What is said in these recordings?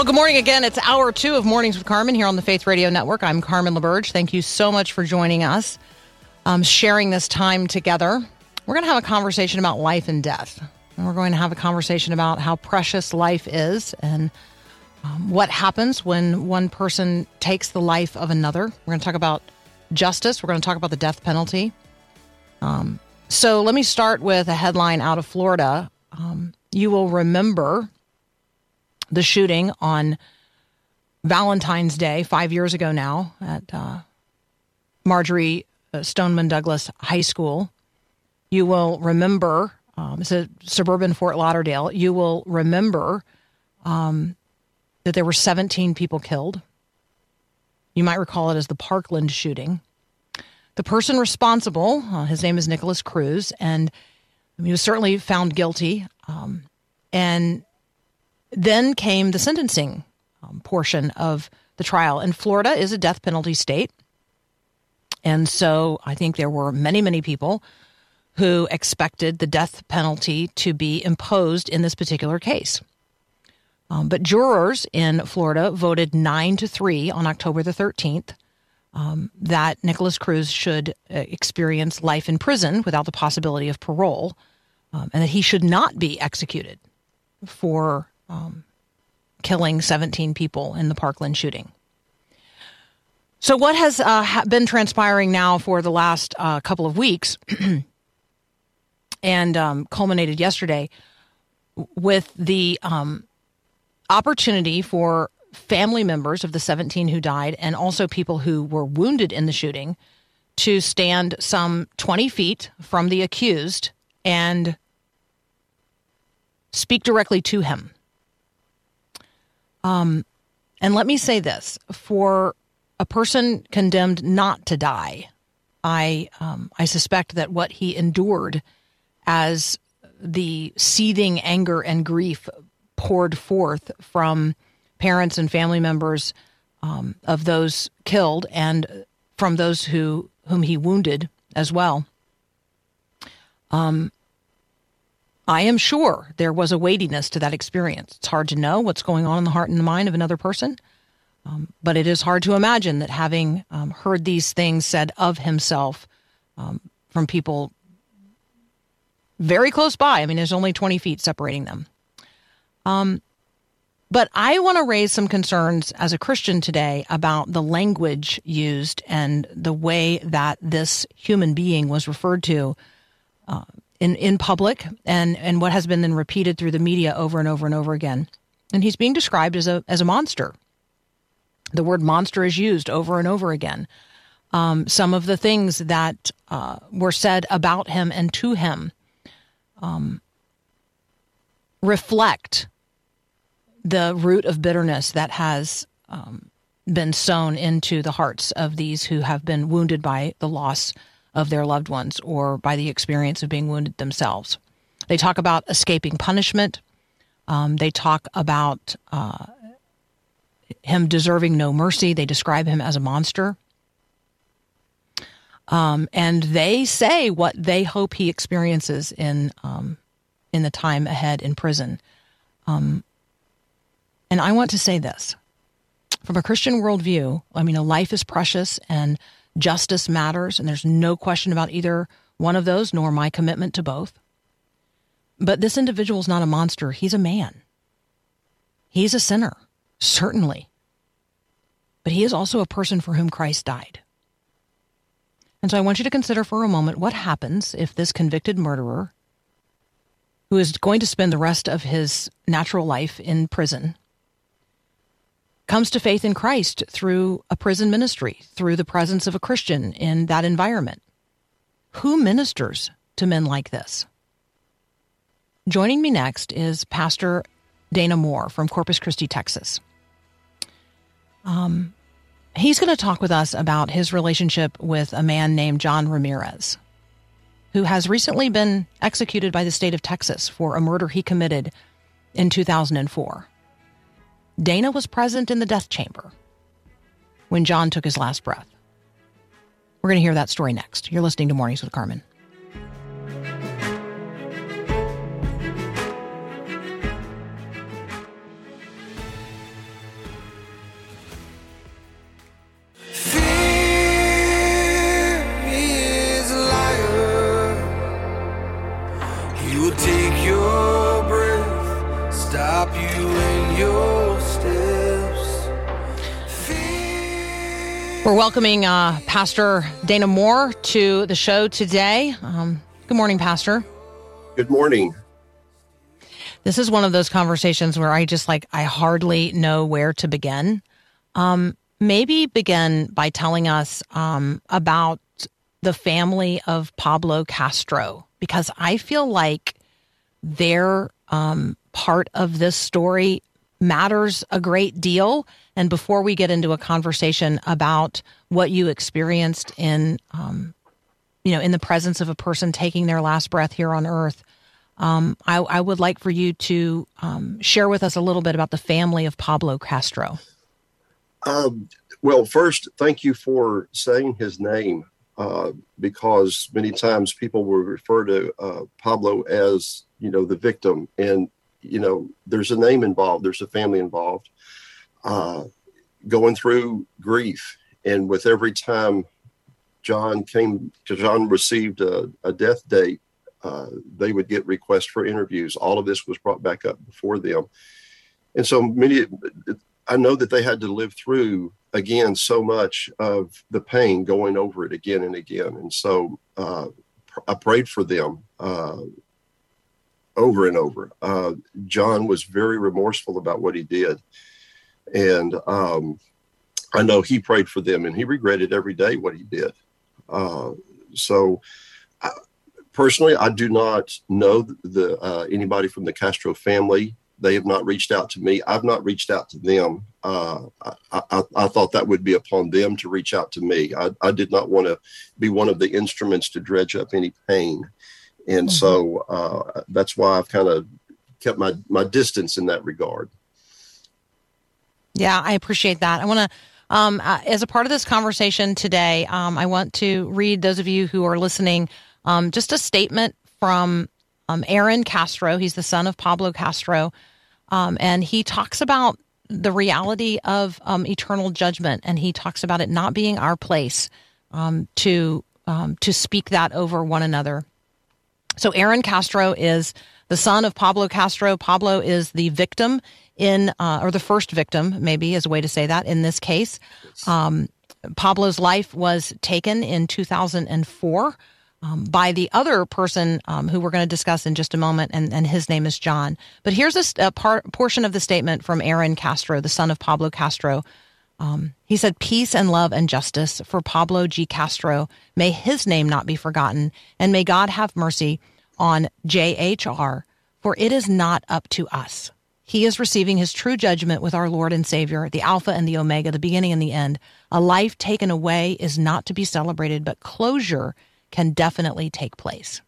Well, good morning again. It's hour two of Mornings with Carmen here on the Faith Radio Network. I'm Carmen LaBerge. Thank you so much for joining us, um, sharing this time together. We're going to have a conversation about life and death. And we're going to have a conversation about how precious life is and um, what happens when one person takes the life of another. We're going to talk about justice. We're going to talk about the death penalty. Um, so let me start with a headline out of Florida. Um, you will remember the shooting on Valentine's Day five years ago now at uh, Marjory uh, Stoneman Douglas High School. You will remember, um, it's a suburban Fort Lauderdale. You will remember um, that there were 17 people killed. You might recall it as the Parkland shooting. The person responsible, uh, his name is Nikolas Cruz, and he was certainly found guilty. Um, and then came the sentencing um, portion of the trial. And Florida is a death penalty state. And so I think there were many, many people who expected the death penalty to be imposed in this particular case. Um, but jurors in Florida voted nine to three on October the 13th um, that Nikolas Cruz should uh, experience life in prison without the possibility of parole um, and that he should not be executed for um, killing 17 people in the Parkland shooting. So, what has uh, been transpiring now for the last uh, couple of weeks and um, culminated yesterday with the um, opportunity for family members of the 17 who died and also people who were wounded in the shooting to stand some 20 feet from the accused and speak directly to him. Um, and let me say this for a person condemned not to die, I, um, I suspect that what he endured as the seething anger and grief poured forth from parents and family members um, of those killed and from those who whom he wounded as well. Um, I am sure there was a weightiness to that experience. It's hard to know what's going on in the heart and the mind of another person, um, but it is hard to imagine that having um, heard these things said of himself um, from people very close by. I mean, there's only 20 feet separating them. Um, but I want to raise some concerns as a Christian today about the language used and the way that this human being was referred to uh, in, in public and, and what has been then repeated through the media over and over and over again. And he's being described as a, as a monster. The word monster is used over and over again. Um, some of the things that uh, were said about him and to him um, reflect the root of bitterness that has um, been sown into the hearts of these who have been wounded by the loss of their loved ones or by the experience of being wounded themselves. They talk about escaping punishment. Um, they talk about uh, him deserving no mercy. They describe him as a monster. Um, and they say what they hope he experiences in um, in the time ahead in prison. Um, and I want to say this from a Christian worldview. I mean, a life is precious, and Justice matters, and there's no question about either one of those, nor my commitment to both. But this individual is not a monster, he's a man. He's a sinner, certainly. But he is also a person for whom Christ died. And so I want you to consider for a moment what happens if this convicted murderer, who is going to spend the rest of his natural life in prison, comes to faith in Christ through a prison ministry, through the presence of a Christian in that environment. Who ministers to men like this? Joining me next is Pastor Dana Moore from Corpus Christi, Texas. Um, he's going to talk with us about his relationship with a man named John Ramirez, who has recently been executed by the state of Texas for a murder he committed in 2004. Dana was present in the death chamber when John took his last breath. We're going to hear that story next. You're listening to Mornings with Carmen. We're welcoming uh, Pastor Dana Moore to the show today. Um, good morning, Pastor. Good morning. This is one of those conversations where I just like, I hardly know where to begin. Um, maybe begin by telling us um, about the family of Pablo Castro, because I feel like their um, part of this story matters a great deal. And before we get into a conversation about what you experienced in, um, you know, in the presence of a person taking their last breath here on earth, um, I, I would like for you to um, share with us a little bit about the family of Pablo Castro. Um, well, first, thank you for saying his name uh, because many times people will refer to uh, Pablo as, you know, the victim. And, you know, there's a name involved, there's a family involved, uh, going through grief. And with every time John came, John received a, a death date, uh, they would get requests for interviews. All of this was brought back up before them. And so many, I know that they had to live through again so much of the pain going over it again and again. And so uh, I prayed for them uh, over and over. Uh, John was very remorseful about what he did. And um, I know he prayed for them and he regretted every day what he did. Uh, so, I, personally, I do not know the uh, anybody from the Castro family. They have not reached out to me. I've not reached out to them. Uh, I, I, I, thought that would be upon them to reach out to me. I, I did not want to be one of the instruments to dredge up any pain, and mm-hmm. so uh, that's why I've kind of kept my my distance in that regard. Yeah, I appreciate that. I want to. Um, uh, as a part of this conversation today, um, I want to read those of you who are listening um, just a statement from um, Aaron Castro. He's the son of Pablo Castro. Um, and he talks about the reality of um, eternal judgment, and he talks about it not being our place to to speak that over one another. So Aaron Castro is the son of Pablo Castro. Pablo is the victim in, uh, or the first victim, maybe is a way to say that in this case. Um, Pablo's life was taken in 2004 um, by the other person um, who we're going to discuss in just a moment, and, and his name is John. But here's a, a part, portion of the statement from Aaron Castro, the son of Pablo Castro. Um, he said, Peace and love and justice for Pablo G. Castro. May his name not be forgotten, and may God have mercy on JHR, for it is not up to us. He is receiving his true judgment with our Lord and Savior, the Alpha and the Omega, the beginning and the end. A life taken away is not to be celebrated, but closure can definitely take place.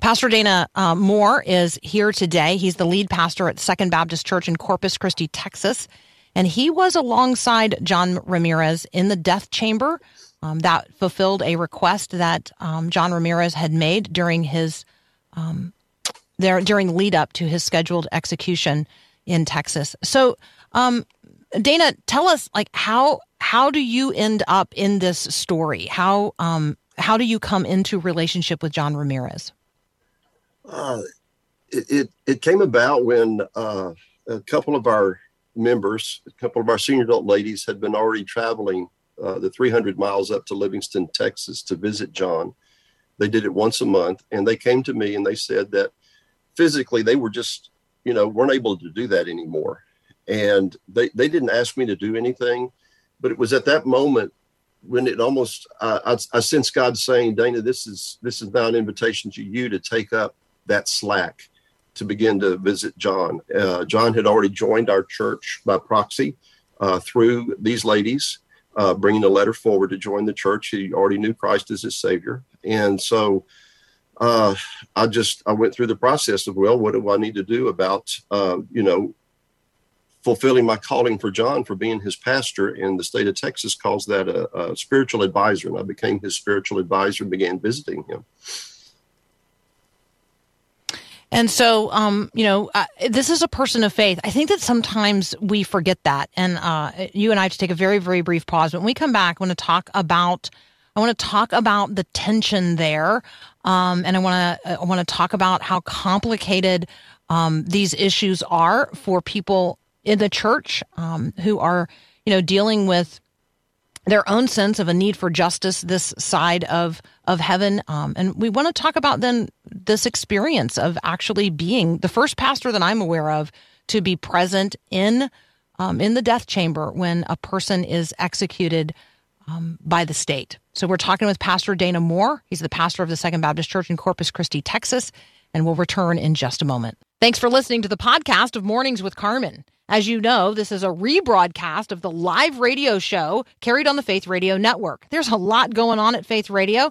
Pastor Dana uh, Moore is here today. He's the lead pastor at Second Baptist Church in Corpus Christi, Texas. And he was alongside John Ramirez in the death chamber um, that fulfilled a request that um, John Ramirez had made during his um, there during lead up to his scheduled execution in Texas. So, um, Dana, tell us like how how do you end up in this story? How um, how do you come into relationship with John Ramirez? Uh, it, it, it came about when uh, a couple of our members, a couple of our senior adult ladies, had been already traveling uh, the 300 miles up to Livingston, Texas, to visit John. They did it once a month, and they came to me and they said that physically they were just, you know, weren't able to do that anymore and they they didn't ask me to do anything, but it was at that moment when it almost uh, I, I sensed God saying, Dana, this is this is now an invitation to you to take up that slack to begin to visit John. Uh, John had already joined our church by proxy uh, through these ladies, uh, bringing a letter forward to join the church. He already knew Christ as his Savior, and so uh, I just I went through the process of well, what do I need to do about uh, you know fulfilling my calling for John for being his pastor, and the state of Texas calls that a, a spiritual advisor, and I became his spiritual advisor and began visiting him. And so, um, you know, uh, this is a person of faith. I think that sometimes we forget that. And uh, you and I have to take a very, very brief pause. When we come back, I want to talk about. I want to talk about the tension there, um, and I want to. I want to talk about how complicated um, these issues are for people in the church um, who are, you know, dealing with their own sense of a need for justice this side of of heaven um, and we want to talk about then this experience of actually being the first pastor that i'm aware of to be present in um, in the death chamber when a person is executed um, by the state. So we're talking with pastor dana moore. He's the pastor of the second baptist church in corpus christi texas and we'll return in just a moment. Thanks for listening to the podcast of mornings with carmen. As you know, this is a rebroadcast of the live radio show carried on the Faith Radio Network. There's a lot going on at Faith Radio,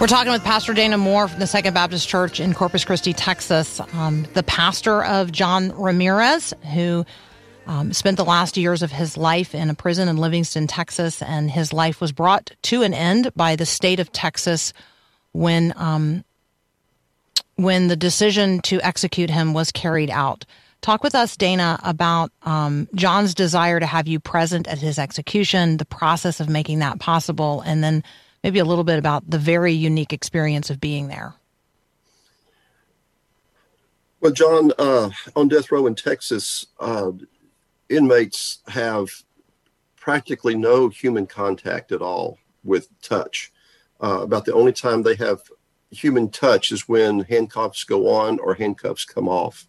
We're talking with Pastor Dana Moore from the Second Baptist Church in Corpus Christi, Texas, um, the pastor of John Ramirez, who um, spent the last years of his life in a prison in Livingston, Texas, and his life was brought to an end by the state of Texas when um, when the decision to execute him was carried out. Talk with us, Dana, about um, John's desire to have you present at his execution, the process of making that possible, and then maybe a little bit about the very unique experience of being there. Well, John, uh, on death row in Texas, uh, inmates have practically no human contact at all with touch. Uh, about the only time they have human touch is when handcuffs go on or handcuffs come off.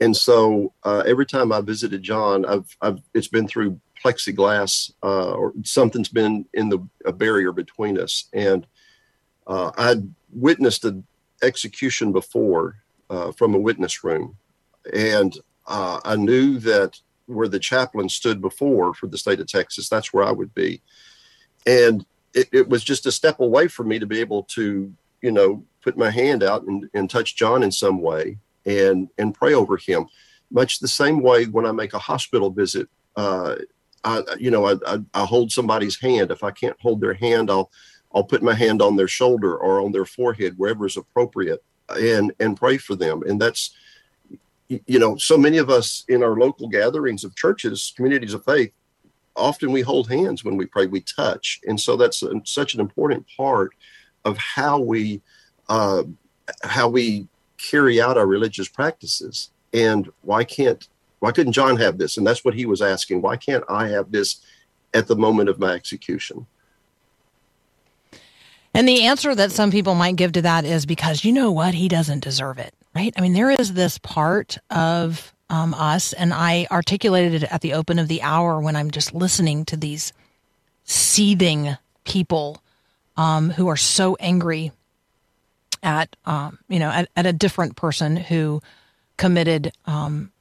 And so uh, every time I visited John, I've, I've it's been through plexiglass uh, or something's been in the a barrier between us. And uh, I'd witnessed an execution before uh, from a witness room, and uh, I knew that where the chaplain stood before for the state of Texas, that's where I would be. And it, it was just a step away for me to be able to, you know, put my hand out and, and touch John in some way and and pray over him. Much the same way when I make a hospital visit, uh, I you know I, I, I hold somebody's hand. If I can't hold their hand, I'll I'll put my hand on their shoulder or on their forehead, wherever is appropriate, and and pray for them. And that's you know so many of us in our local gatherings of churches, communities of faith, often we hold hands when we pray. We touch, and so that's a, such an important part of how we uh, how we carry out our religious practices. And why can't why couldn't John have this? And that's what he was asking. Why can't I have this at the moment of my execution? And the answer that some people might give to that is because you know what? He doesn't deserve it, right? I mean, there is this part of um, us, and I articulated it at the open of the hour when I'm just listening to these seething people um, who are so angry at, um, you know, at, at, a different person who committed, um,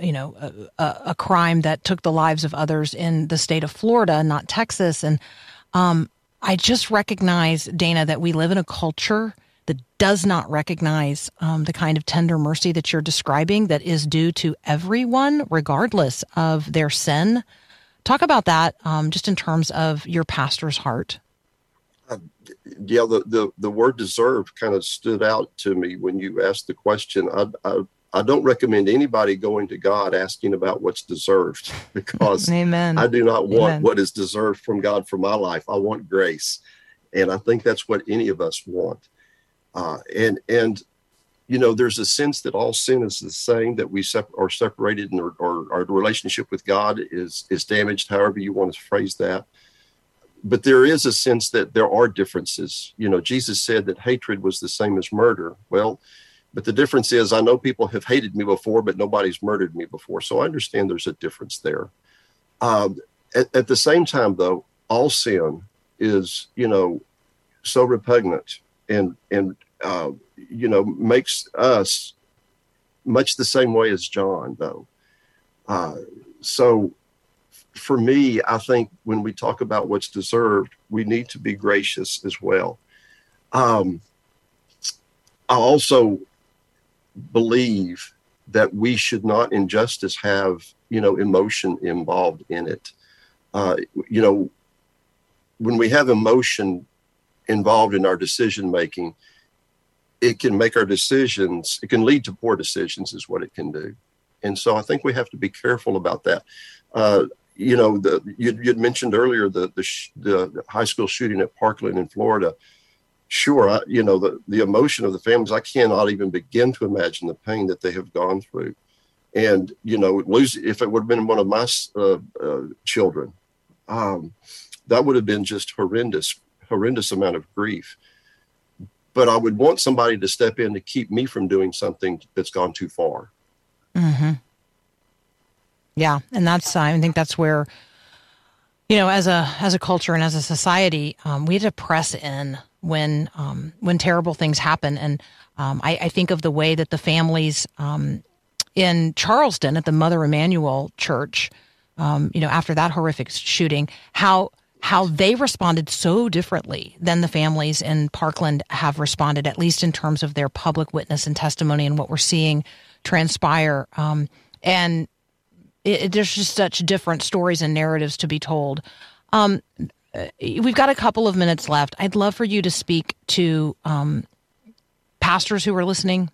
you know, a, a, crime that took the lives of others in the state of Florida, not Texas. And um, I just recognize, Dana, that we live in a culture that does not recognize um, the kind of tender mercy that you're describing that is due to everyone, regardless of their sin, Talk about that um, just in terms of your pastor's heart. yeah, the, the, the word deserve kind of stood out to me when you asked the question. I, I, I don't recommend anybody going to God asking about what's deserved because Amen. I do not want Amen. what is deserved from God for my life. I want grace. And I think that's what any of us want. Uh, and, and, you know, there's a sense that all sin is the same, that we sep- are separated and or, or our relationship with God is, is damaged, however you want to phrase that but there is a sense that there are differences. You know, Jesus said that hatred was the same as murder. Well, but the difference is I know people have hated me before, but nobody's murdered me before. So I understand there's a difference there. Um, at, at the same time, though, all sin is, you know, so repugnant and, and, uh, you know, makes us much the same way as John, though. Uh, so for me, I think when we talk about what's deserved, we need to be gracious as well. Um, I also believe that we should not in justice have, you know, emotion involved in it. Uh, you know, when we have emotion involved in our decision making, it can make our decisions, it can lead to poor decisions, is what it can do. And so I think we have to be careful about that. Uh, you know, the you you'd mentioned earlier the the, sh- the high school shooting at Parkland in Florida. Sure, I, you know the the emotion of the families. I cannot even begin to imagine the pain that they have gone through. And you know, lose if it would have been one of my uh, uh, children, um, that would have been just horrendous, horrendous amount of grief. But I would want somebody to step in to keep me from doing something that's gone too far. Mm-hmm. Yeah, and that's I think that's where you know as a as a culture and as a society um, we have to press in when um, when terrible things happen, and um, I, I think of the way that the families um, in Charleston at the Mother Emanuel Church, um, you know, after that horrific shooting, how how they responded so differently than the families in Parkland have responded, at least in terms of their public witness and testimony and what we're seeing transpire. Um, and it, it- there's just such different stories and narratives to be told. Um, we've got a couple of minutes left. I'd love for you to speak to um, pastors who are listening,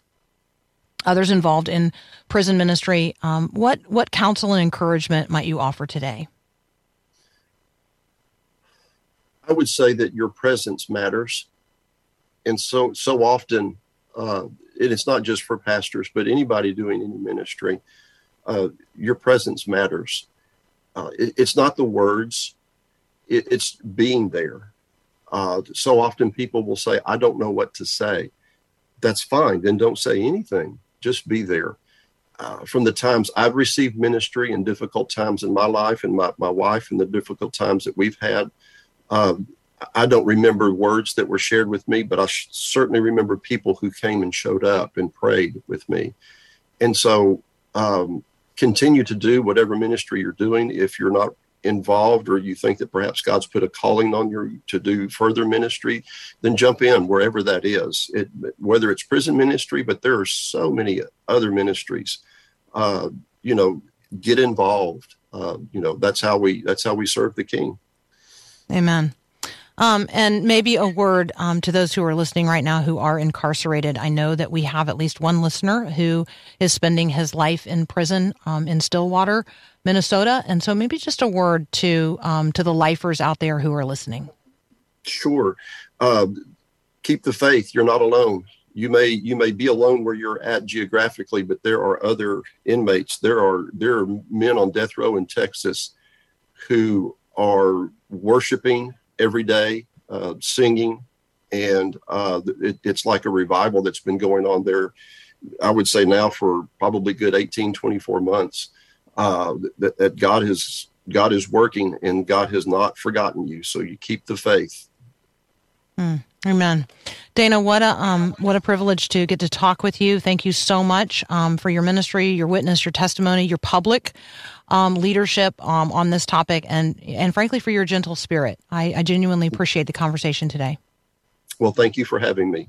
others involved in prison ministry. Um, what what counsel and encouragement might you offer today? I would say that your presence matters, and so so often, uh, and it's not just for pastors, but anybody doing any ministry. Uh, your presence matters. Uh, it, it's not the words; it, it's being there. Uh, so often, people will say, "I don't know what to say." That's fine. Then don't say anything. Just be there. Uh, from the times I've received ministry and difficult times in my life, and my, my wife, and the difficult times that we've had, um, I don't remember words that were shared with me, but I sh- certainly remember people who came and showed up and prayed with me. And so, um, continue to do whatever ministry you're doing. If you're not involved or you think that perhaps God's put a calling on you to do further ministry, then jump in wherever that is. It, whether it's prison ministry, but there are so many other ministries. Uh, you know, get involved. Uh, you know, that's how we that's how we serve the King. Amen. Um, and maybe a word um, to those who are listening right now who are incarcerated. I know that we have at least one listener who is spending his life in prison um, in Stillwater, Minnesota, and so maybe just a word to um, to the lifers out there who are listening. Sure. Uh, keep the faith. You're not alone. You may you may be alone where you're at geographically, but there are other inmates. There are there are men on death row in Texas who are worshiping every day, uh, singing, and uh, it, it's like a revival that's been going on there. I would say now for probably good 18, 24 months. Uh, that, that God has God is working and God has not forgotten you. So you keep the faith. Amen. Dana, what a um, what a privilege to get to talk with you. Thank you so much um, for your ministry, your witness, your testimony, your public um, leadership um, on this topic, and and frankly for your gentle spirit. I, I genuinely appreciate the conversation today. Well, thank you for having me.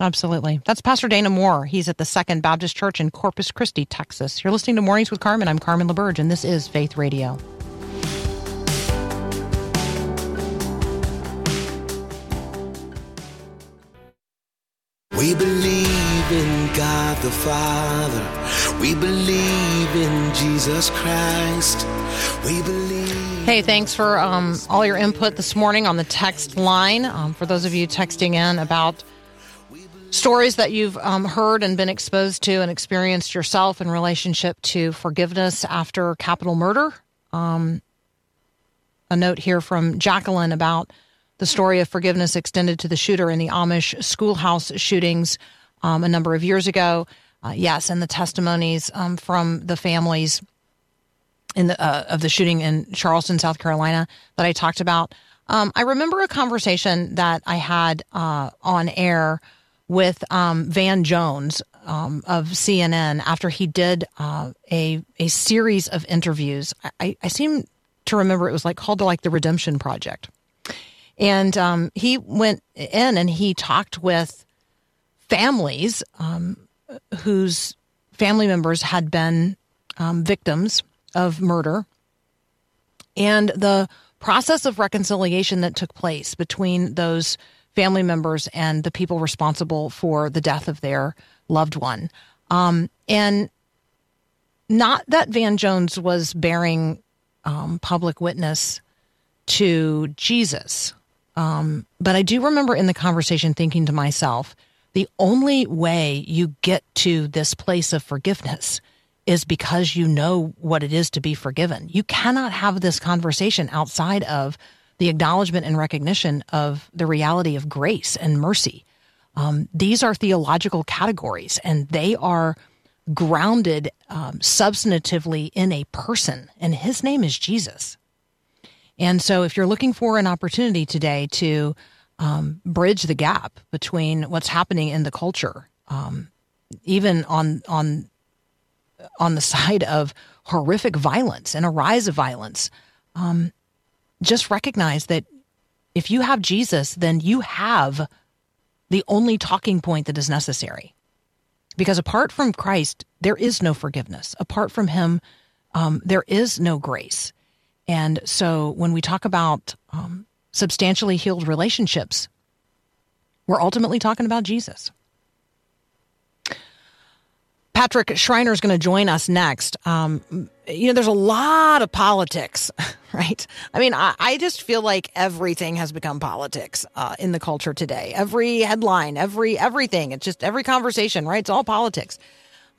Absolutely. That's Pastor Dana Moore. He's at the Second Baptist Church in Corpus Christi, Texas. You're listening to Mornings with Carmen. I'm Carmen LaBerge, and this is Faith Radio. We believe in God the Father. We believe in Jesus Christ. We believe. Hey, thanks for um, all your input this morning on the text line. Um, for those of you texting in about stories that you've um, heard and been exposed to and experienced yourself in relationship to forgiveness after capital murder. Um, a note here from Jacqueline about the story of forgiveness extended to the shooter in the Amish schoolhouse shootings um, a number of years ago. Uh, yes, and the testimonies um, from the families in the uh, of the shooting in Charleston, South Carolina, that I talked about. Um, I remember a conversation that I had uh, on air with um, Van Jones um, of CNN after he did uh, a a series of interviews. I, I seem to remember it was like called to like the Redemption Project, and um, he went in and he talked with families um, whose family members had been um, victims of murder, and the process of reconciliation that took place between those family members and the people responsible for the death of their loved one. Um, and not that Van Jones was bearing um, public witness to Jesus, um, but I do remember in the conversation thinking to myself, the only way you get to this place of forgiveness is because you know what it is to be forgiven. You cannot have this conversation outside of the acknowledgement and recognition of the reality of grace and mercy. Um, these are theological categories, and they are grounded um, substantively in a person, and his name is Jesus. And so, if you're looking for an opportunity today to um, bridge the gap between what's happening in the culture, um, even on on on the side of horrific violence and a rise of violence, um, just recognize that if you have Jesus, then you have the only talking point that is necessary. Because apart from Christ, there is no forgiveness. Apart from Him, um, there is no grace. And so when we talk about um, substantially healed relationships, we're ultimately talking about Jesus. Patrick Schreiner is going to join us next. Um, you know, there's a lot of politics, right? I mean, I, I just feel like everything has become politics uh, in the culture today. Every headline, every everything, it's just every conversation, right? It's all politics.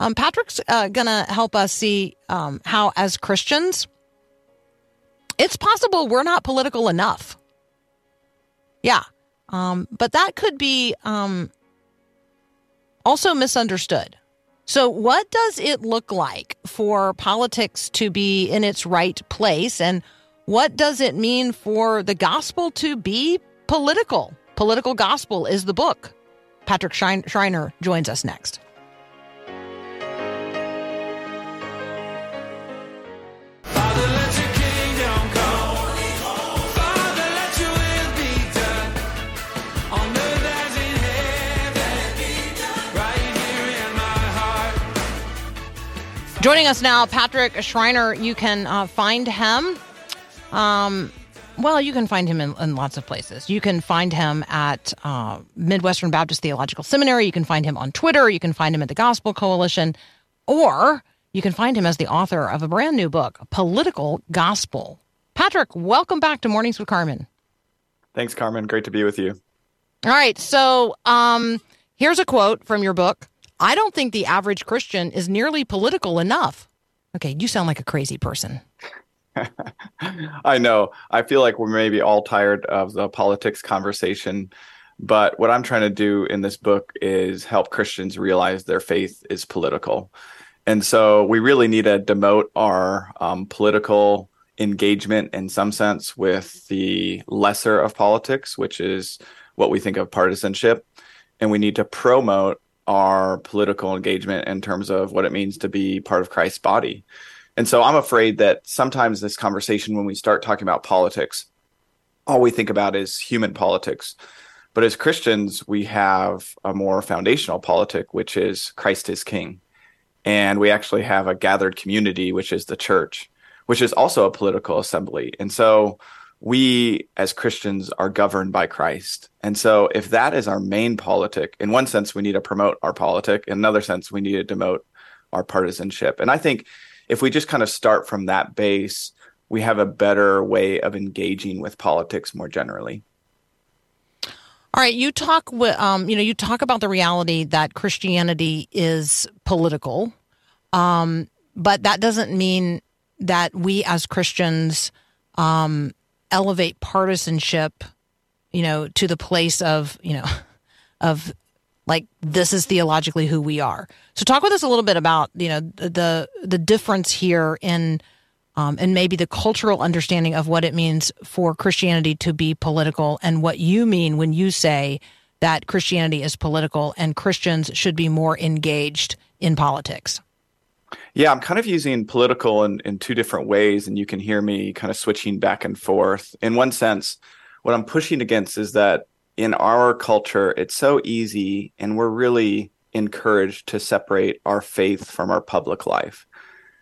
Um, Patrick's uh, going to help us see um, how, as Christians, it's possible we're not political enough. Yeah, um, but that could be um, also misunderstood so, what does it look like for politics to be in its right place? And what does it mean for the gospel to be political? Political Gospel is the book. Patrick Schreiner joins us next. Joining us now, Patrick Schreiner. You can uh, find him. Um, well, you can find him in, in, lots of places. You can find him at uh, Midwestern Baptist Theological Seminary. You can find him on Twitter. You can find him at the Gospel Coalition. Or you can find him as the author of a brand new book, Political Gospel. Patrick, welcome back to Mornings with Carmen. Thanks, Carmen. Great to be with you. All right. So um, here's a quote from your book I don't think the average Christian is nearly political enough. Okay, you sound like a crazy person. I know. I feel like we're maybe all tired of the politics conversation. But what I'm trying to do in this book is help Christians realize their faith is political. And so we really need to demote our um, political engagement in some sense with the lesser of politics, which is what we think of partisanship. And we need to promote our political engagement in terms of what it means to be part of Christ's body. And so I'm afraid that sometimes this conversation, when we start talking about politics, all we think about is human politics. But as Christians, we have a more foundational politic, which is Christ is King. And we actually have a gathered community, which is the church, which is also a political assembly. And so we as Christians are governed by Christ. And so if that is our main politic, in one sense, we need to promote our politic. In another sense, we need to demote our partisanship. And I think if we just kind of start from that base, we have a better way of engaging with politics more generally. All right, you talk with, um, you know, you talk about the reality that Christianity is political, um, but that doesn't mean that we as Christians um, elevate partisanship, you know, to the place of, you know, of like this is theologically who we are. So talk with us a little bit about, you know, the the difference here in um, and maybe the cultural understanding of what it means for Christianity to be political and what you mean when you say that Christianity is political and Christians should be more engaged in politics. Yeah, I'm kind of using political in, in two different ways, and you can hear me kind of switching back and forth. In one sense, what I'm pushing against is that in our culture, it's so easy, and we're really encouraged to separate our faith from our public life.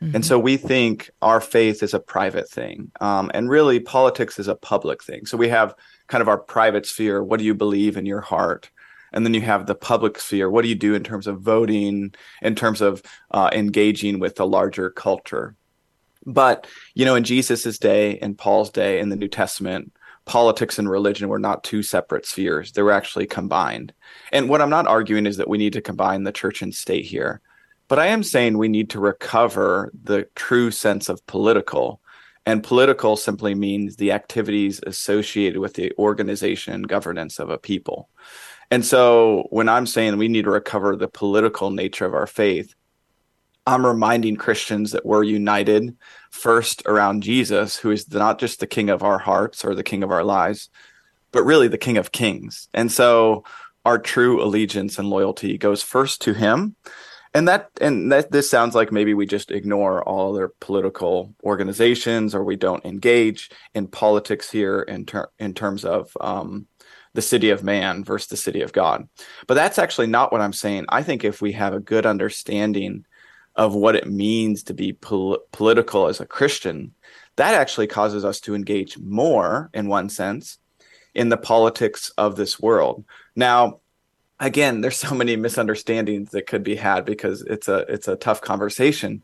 Mm-hmm. And so we think our faith is a private thing. Um, and really, politics is a public thing. So we have kind of our private sphere. What do you believe in your heart? And then you have the public sphere. What do you do in terms of voting, in terms of uh, engaging with the larger culture? But, you know, in Jesus's day, in Paul's day, in the New Testament, politics and religion were not two separate spheres. They were actually combined. And what I'm not arguing is that we need to combine the church and state here. But I am saying we need to recover the true sense of political. And political simply means the activities associated with the organization and governance of a people. And so when I'm saying we need to recover the political nature of our faith, I'm reminding Christians that we're united first around Jesus, who is not just the king of our hearts or the king of our lives, but really the king of kings. And so our true allegiance and loyalty goes first to him and that and that this sounds like maybe we just ignore all other political organizations or we don't engage in politics here in ter- in terms of um, the city of man versus the city of God. But that's actually not what I'm saying. I think if we have a good understanding of what it means to be pol- political as a Christian, that actually causes us to engage more, in one sense, in the politics of this world. Now, again there's so many misunderstandings that could be had because it's a it's a tough conversation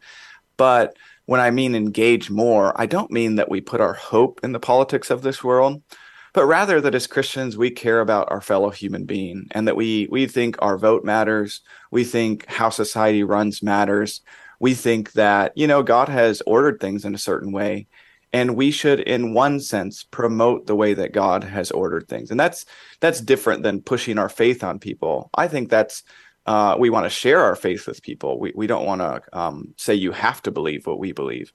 but when i mean engage more i don't mean that we put our hope in the politics of this world but rather that as christians we care about our fellow human being and that we we think our vote matters. We think how society runs matters. We think that you know god has ordered things in a certain way and we should in one sense promote the way that god has ordered things. And that's that's different than pushing our faith on people. I think that's uh, we want to share our faith with people. We, we don't want to um, say you have to believe what we believe.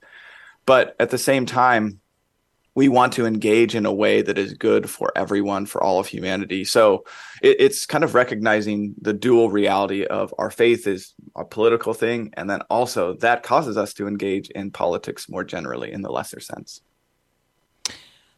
But at the same time we want to engage in a way that is good for everyone, for all of humanity. So it, it's kind of recognizing the dual reality of our faith is a political thing, and then also that causes us to engage in politics more generally in the lesser sense.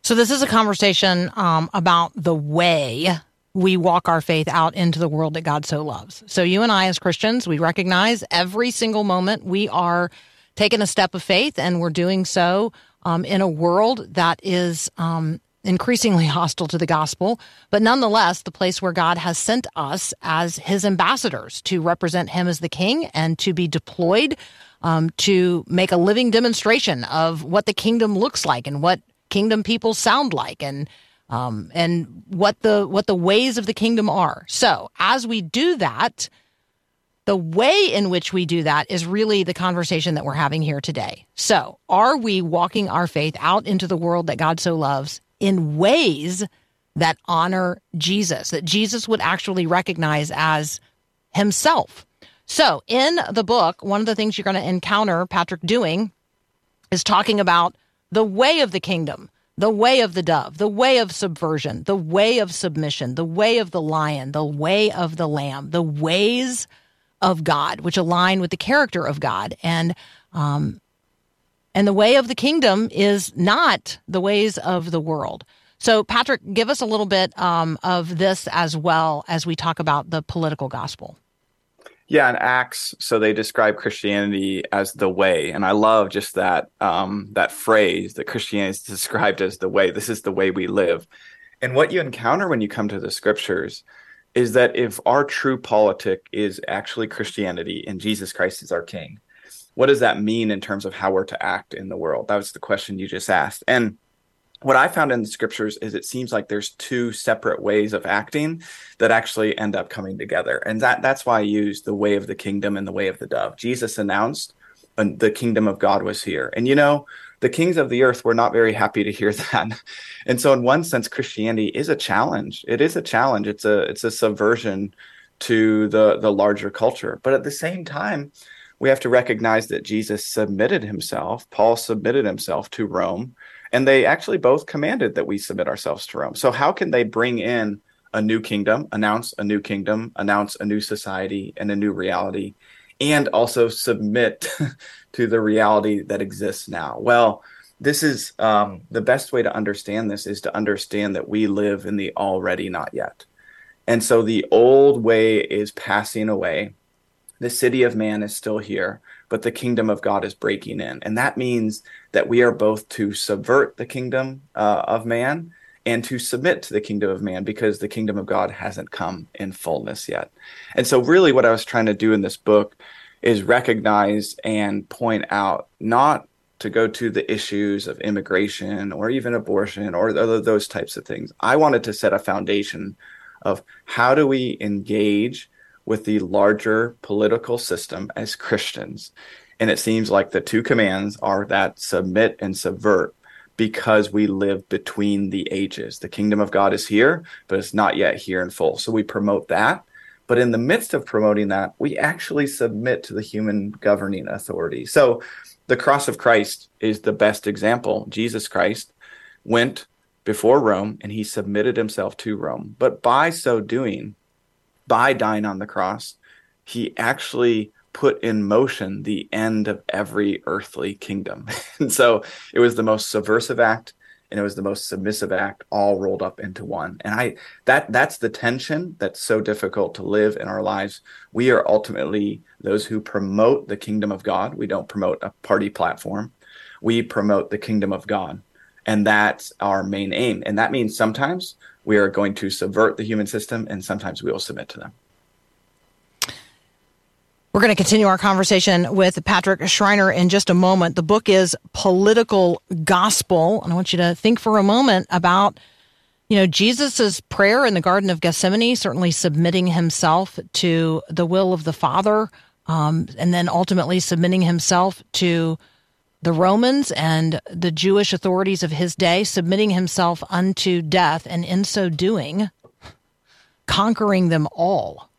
So this is a conversation um, about the way we walk our faith out into the world that God so loves. So you and I, as Christians, we recognize every single moment we are taking a step of faith, and we're doing so um, in a world that is um, increasingly hostile to the gospel, but nonetheless, the place where God has sent us as his ambassadors to represent him as the king and to be deployed um, to make a living demonstration of what the kingdom looks like and what kingdom people sound like and um, and what the what the ways of the kingdom are. So as we do that, the way in which we do that is really the conversation that we're having here today. So, are we walking our faith out into the world that God so loves in ways that honor Jesus, that Jesus would actually recognize as himself? So, in the book, one of the things you're going to encounter Patrick doing is talking about the way of the kingdom, the way of the dove, the way of subversion, the way of submission, the way of the lion, the way of the lamb, the ways of God, which align with the character of God. And um, and the way of the kingdom is not the ways of the world. So, Patrick, give us a little bit um, of this as well as we talk about the political gospel. Yeah, in Acts, so they describe Christianity as the way, and I love just that um, that phrase that Christianity is described as the way. This is the way we live, and what you encounter when you come to the scriptures is that if our true politic is actually Christianity and Jesus Christ is our King, what does that mean in terms of how we're to act in the world? That was the question you just asked, and what I found in the scriptures is it seems like there's two separate ways of acting that actually end up coming together. And that that's why I use the way of the kingdom and the way of the dove. Jesus announced the kingdom of God was here. And you know, the kings of the earth were not very happy to hear that. And so in one sense Christianity is a challenge. It is a challenge. It's a it's a subversion to the the larger culture. But at the same time, we have to recognize that Jesus submitted himself, Paul submitted himself to Rome and they actually both commanded that we submit ourselves to Rome. So, how can they bring in a new kingdom, announce a new kingdom, announce a new society and a new reality, and also submit to the reality that exists now? Well, this is um, the best way to understand this is to understand that we live in the already not yet. And so the old way is passing away. The city of man is still here but the kingdom of God is breaking in. And that means that we are both to subvert the kingdom uh, of man and to submit to the kingdom of man because the kingdom of God hasn't come in fullness yet. And so, really, what I was trying to do in this book is recognize and point out not to go to the issues of immigration or even abortion or those types of things. I wanted to set a foundation of how do we engage with the larger political system as Christians. And it seems like the two commands are that submit and subvert because we live between the ages. The kingdom of God is here, but it's not yet here in full. So we promote that. But in the midst of promoting that, we actually submit to the human governing authority. So the cross of Christ is the best example. Jesus Christ went before Rome and he submitted himself to Rome. But by so doing, by dying on the cross, he actually put in motion the end of every earthly kingdom. and so it was the most subversive act and it was the most submissive act all rolled up into one. And I that that's the tension that's so difficult to live in our lives. We are ultimately those who promote the kingdom of God. We don't promote a party platform. We promote the kingdom of God. And that's our main aim. And that means sometimes we are going to subvert the human system, and sometimes we will submit to them. We're going to continue our conversation with Patrick Schreiner in just a moment. The book is Political Gospel. And I want you to think for a moment about, you know, Jesus's prayer in the Garden of Gethsemane, certainly submitting himself to the will of the Father, um, and then ultimately submitting himself to the Romans and the Jewish authorities of his day, submitting himself unto death, and in so doing, conquering them all.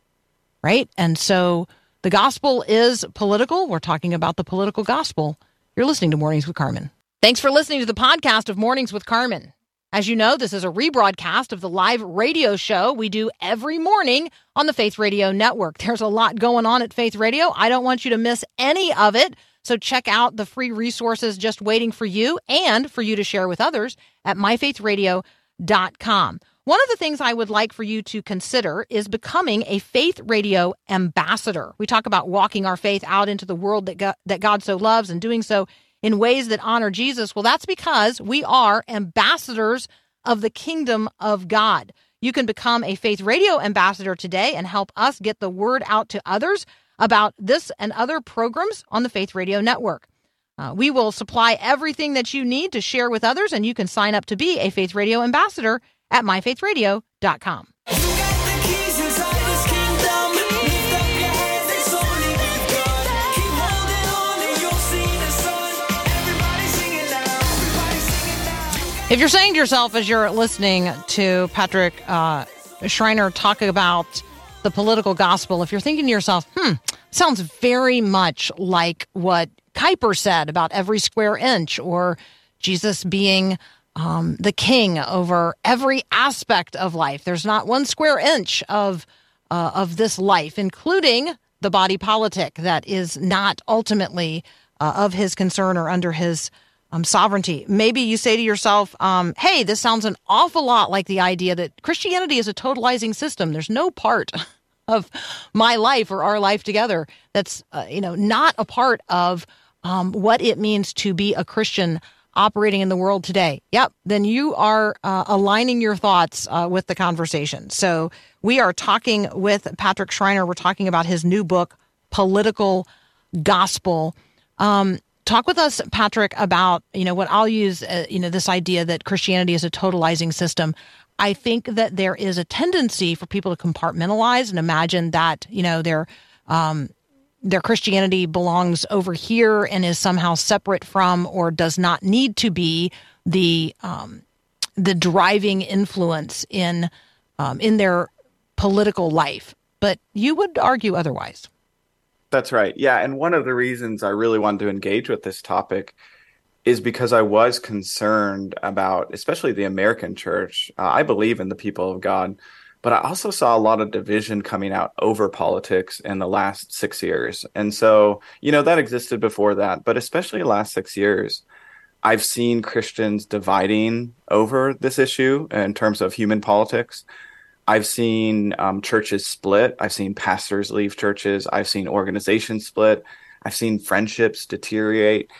Right? And so the gospel is political. We're talking about the political gospel. You're listening to Mornings with Carmen. Thanks for listening to the podcast of Mornings with Carmen. As you know, this is a rebroadcast of the live radio show we do every morning on the Faith Radio Network. There's a lot going on at Faith Radio. I don't want you to miss any of it. So check out the free resources just waiting for you and for you to share with others at myfaithradio.com. One of the things I would like for you to consider is becoming a faith radio ambassador. We talk about walking our faith out into the world that God, that God so loves and doing so in ways that honor Jesus. Well, that's because we are ambassadors of the kingdom of God. You can become a faith radio ambassador today and help us get the word out to others about this and other programs on the Faith Radio Network. Uh, we will supply everything that you need to share with others, and you can sign up to be a Faith Radio ambassador at myfaithradio.com. If you're saying to yourself as you're listening to Patrick uh, Schreiner talk about the political gospel, if you're thinking to yourself, hmm, sounds very much like what Kuyper said about every square inch or Jesus being um, the king over every aspect of life. There's not one square inch of uh, of this life, including the body politic, that is not ultimately uh, of his concern or under his um, sovereignty. Maybe you say to yourself, um, "Hey, this sounds an awful lot like the idea that Christianity is a totalizing system. There's no part of my life or our life together that's uh, you know not a part of um, what it means to be a Christian operating in the world today, yep, then you are uh, aligning your thoughts uh, with the conversation. So we are talking with Patrick Schreiner. We're talking about his new book, Political Gospel. Um, talk with us, Patrick, about you know what I'll use. Uh, you know this idea that Christianity is a totalizing system. I think that there is a tendency for people to compartmentalize and imagine that you know they're um, their Christianity belongs over here and is somehow separate from or does not need to be the um, the driving influence in um, in their political life. But you would argue otherwise. That's right. Yeah, and one of the reasons I really wanted to engage with this topic is because I was concerned about, especially the American church. Uh, I believe in the people of God but I also saw a lot of division coming out over politics in the last six years. And so, you know, that existed before that, but especially last six years, I've seen Christians dividing over this issue in terms of human politics. I've seen um, churches split. I've seen pastors leave churches. I've seen organizations split. I've seen friendships deteriorate.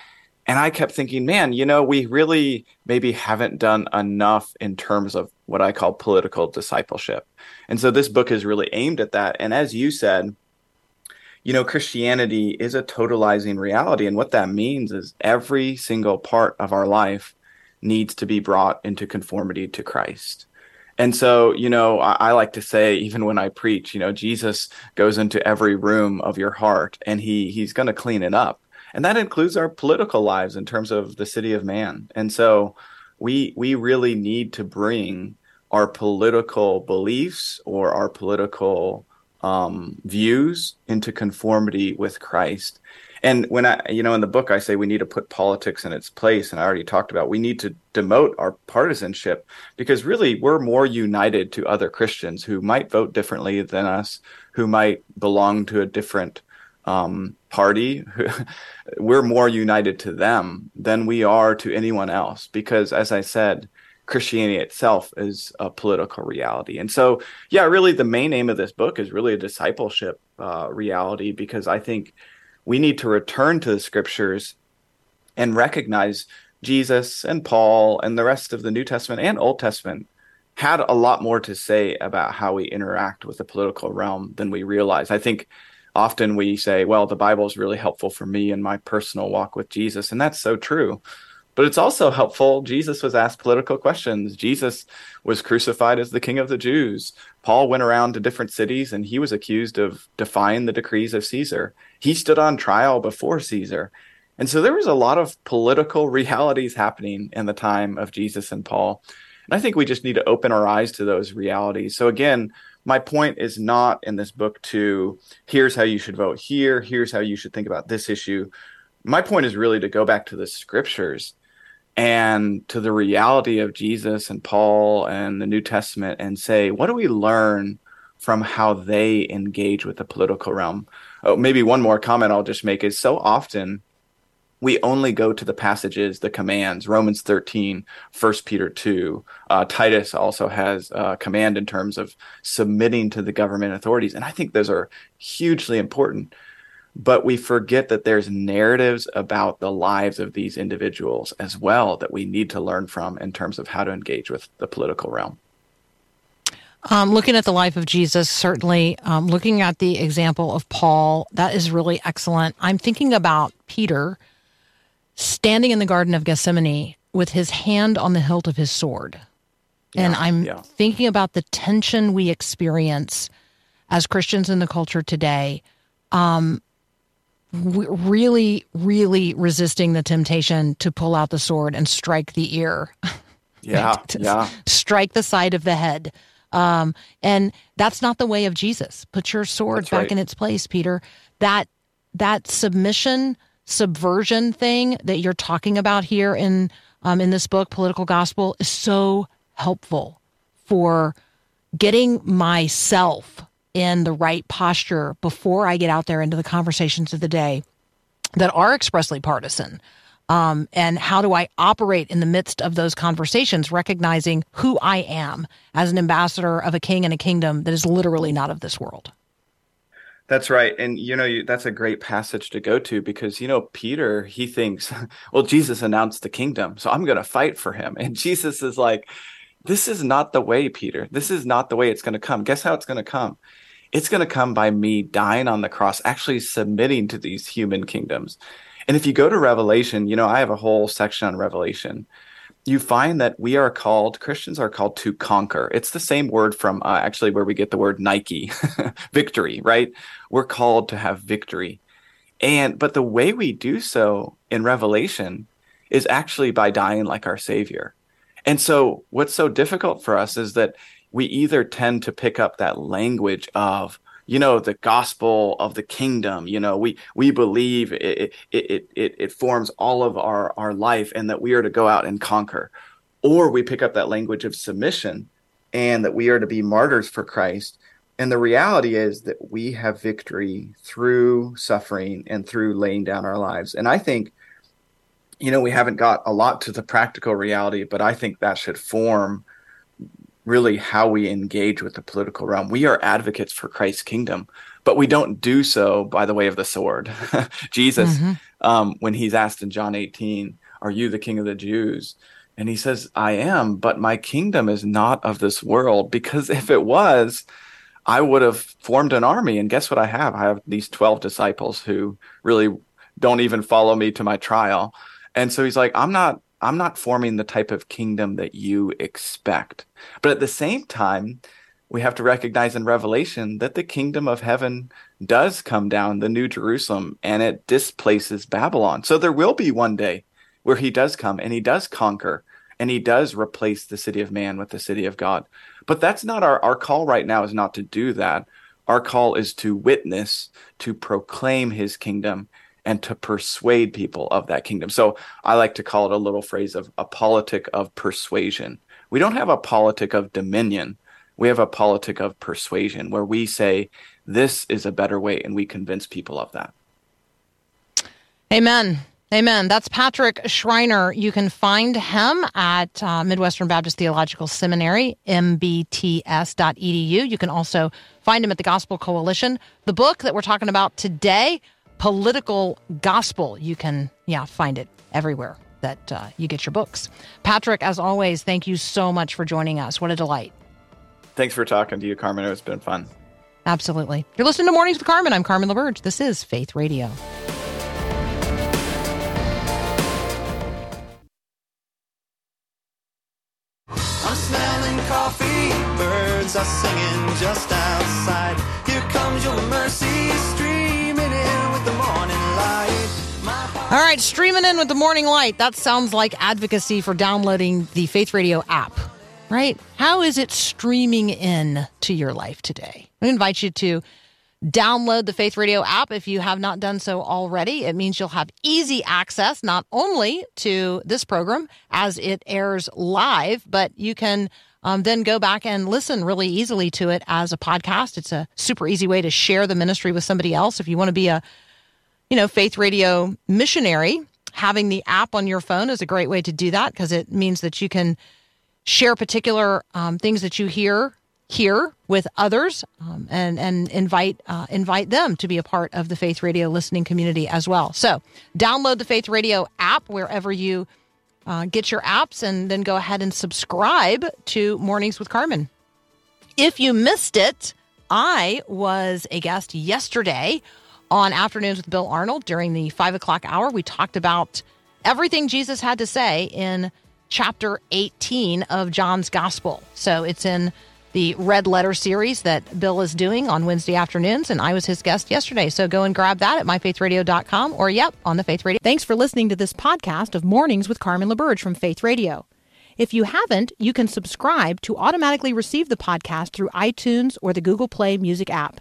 And I kept thinking, man, you know, we really maybe haven't done enough in terms of what I call political discipleship. And so this book is really aimed at that. And as you said, you know, Christianity is a totalizing reality. And what that means is every single part of our life needs to be brought into conformity to Christ. And so, you know, I, I, like to say, even when I preach, you know, Jesus goes into every room of your heart and he he's going to clean it up and that includes our political lives in terms of the city of man. And so we we really need to bring our political beliefs or our political um, views into conformity with Christ. And when I, you know, in the book, I say we need to put politics in its place. And I already talked about we need to demote our partisanship because really we're more united to other Christians who might vote differently than us, who might belong to a different um, party, we're more united to them than we are to anyone else. Because, as I said, Christianity itself is a political reality. And so, yeah, really, the main aim of this book is really a discipleship uh, reality because I think we need to return to the scriptures and recognize Jesus and Paul and the rest of the New Testament and Old Testament had a lot more to say about how we interact with the political realm than we realize. I think often we say, well, the Bible is really helpful for me in my personal walk with Jesus. And that's so true. But it's also helpful. Jesus was asked political questions. Jesus was crucified as the king of the Jews. Paul went around to different cities and he was accused of defying the decrees of Caesar. He stood on trial before Caesar. And so there was a lot of political realities happening in the time of Jesus and Paul. And I think we just need to open our eyes to those realities. So again, my point is not in this book to here's how you should vote here, here's how you should think about this issue. My point is really to go back to the scriptures and to the reality of Jesus and Paul and the New Testament and say, what do we learn from how they engage with the political realm? Oh, maybe one more comment I'll just make is so often we only go to the passages, the commands, Romans 13, 1 Peter 2. Uh, Titus also has a command in terms of submitting to the government authorities. And I think those are hugely important. But we forget that there's narratives about the lives of these individuals as well that we need to learn from in terms of how to engage with the political realm. Um, looking at the life of Jesus, certainly um, looking at the example of Paul, that is really excellent. I'm thinking about Peter standing in the Garden of Gethsemane with his hand on the hilt of his sword. Yeah, and I'm yeah. thinking about the tension we experience as Christians in the culture today. Um, really, really resisting the temptation to pull out the sword and strike the ear. Yeah, yeah. Strike the side of the head. Um, and that's not the way of Jesus. Put your sword that's back right. in its place, Peter. That that submission subversion thing that you're talking about here in um, in this book, Political Gospel, is so helpful for getting myself in the right posture before I get out there into the conversations of the day that are expressly partisan. Um, and how do I operate in the midst of those conversations, recognizing who I am as an ambassador of a king and a kingdom that is literally not of this world? That's right. And you know, you, that's a great passage to go to because you know, Peter, he thinks, well, Jesus announced the kingdom, so I'm going to fight for him. And Jesus is like, this is not the way, Peter. This is not the way it's going to come. Guess how it's going to come? It's going to come by me dying on the cross, actually submitting to these human kingdoms. And if you go to Revelation, you know, I have a whole section on Revelation. You find that we are called christians are called to conquer. It's the same word from uh, actually where we get the word nike victory right? We're called to have victory. And but the way we do so in revelation is actually by dying like our savior. And so what's so difficult for us is that we either tend to pick up that language of you know the gospel of the kingdom you know we we believe it it it it forms all of our our life and that we are to go out and conquer. Or we pick up that language of submission and that we are to be martyrs for Christ. And the reality is that we have victory through suffering and through laying down our lives. And i think you know we haven't got a lot to the practical reality but i think that should form really how we engage with the political realm. We are advocates for Christ's kingdom, but we don't do so by the way of the sword. Jesus, mm-hmm. um, when he's asked in John 18, Are you the king of the Jews? And he says, I am, but my kingdom is not of this world, because if it was, I would have formed an army. And guess what I have? I have these 12 disciples who really don't even follow me to my trial. And so he's like, I'm not I'm not forming the type of kingdom that you expect. But at the same time, we have to recognize in Revelation that the kingdom of heaven does come down, the New Jerusalem, and it displaces Babylon. So there will be one day where he does come and he does conquer and he does replace the city of man with the city of God. But that's not our, our call right now, is not to do that. Our call is to witness, to proclaim his kingdom, and to persuade people of that kingdom. So I like to call it a little phrase of a politic of persuasion. We don't have a politic of dominion. We have a politic of persuasion where we say this is a better way and we convince people of that. Amen. Amen. That's Patrick Schreiner. You can find him at uh, Midwestern Baptist Theological Seminary, mbts.edu. You can also find him at the Gospel Coalition. The book that we're talking about today, political gospel. You can, yeah, find it everywhere that uh, you get your books. Patrick, as always, thank you so much for joining us. What a delight. Thanks for talking to you, Carmen. It's been fun. Absolutely. You're listening to Mornings with Carmen. I'm Carmen LaBerge. This is Faith Radio. I'm smelling coffee, birds are singing just outside. Here comes your mercy All right, streaming in with the morning light. That sounds like advocacy for downloading the Faith Radio app, right? How is it streaming in to your life today? I invite you to download the Faith Radio app if you have not done so already. It means you'll have easy access not only to this program as it airs live, but you can um, then go back and listen really easily to it as a podcast. It's a super easy way to share the ministry with somebody else. If you want to be a, you know, Faith Radio missionary, having the app on your phone is a great way to do that because it means that you can share particular um, things that you hear here with others um, and and invite uh, invite them to be a part of the Faith Radio listening community as well. So download the Faith Radio app wherever you uh, get your apps, and then go ahead and subscribe to Mornings with Carmen. If you missed it, I was a guest yesterday on Afternoons with Bill Arnold during the five o'clock hour. We talked about everything Jesus had to say in chapter 18 of John's Gospel. So it's in the red letter series that Bill is doing on Wednesday afternoons, and I was his guest yesterday. So go and grab that at myfaithradio.com or, yep, on the Faith Radio. Thanks for listening to this podcast of Mornings with Carmen LaBerge from Faith Radio. If you haven't, you can subscribe to automatically receive the podcast through iTunes or the Google Play Music app.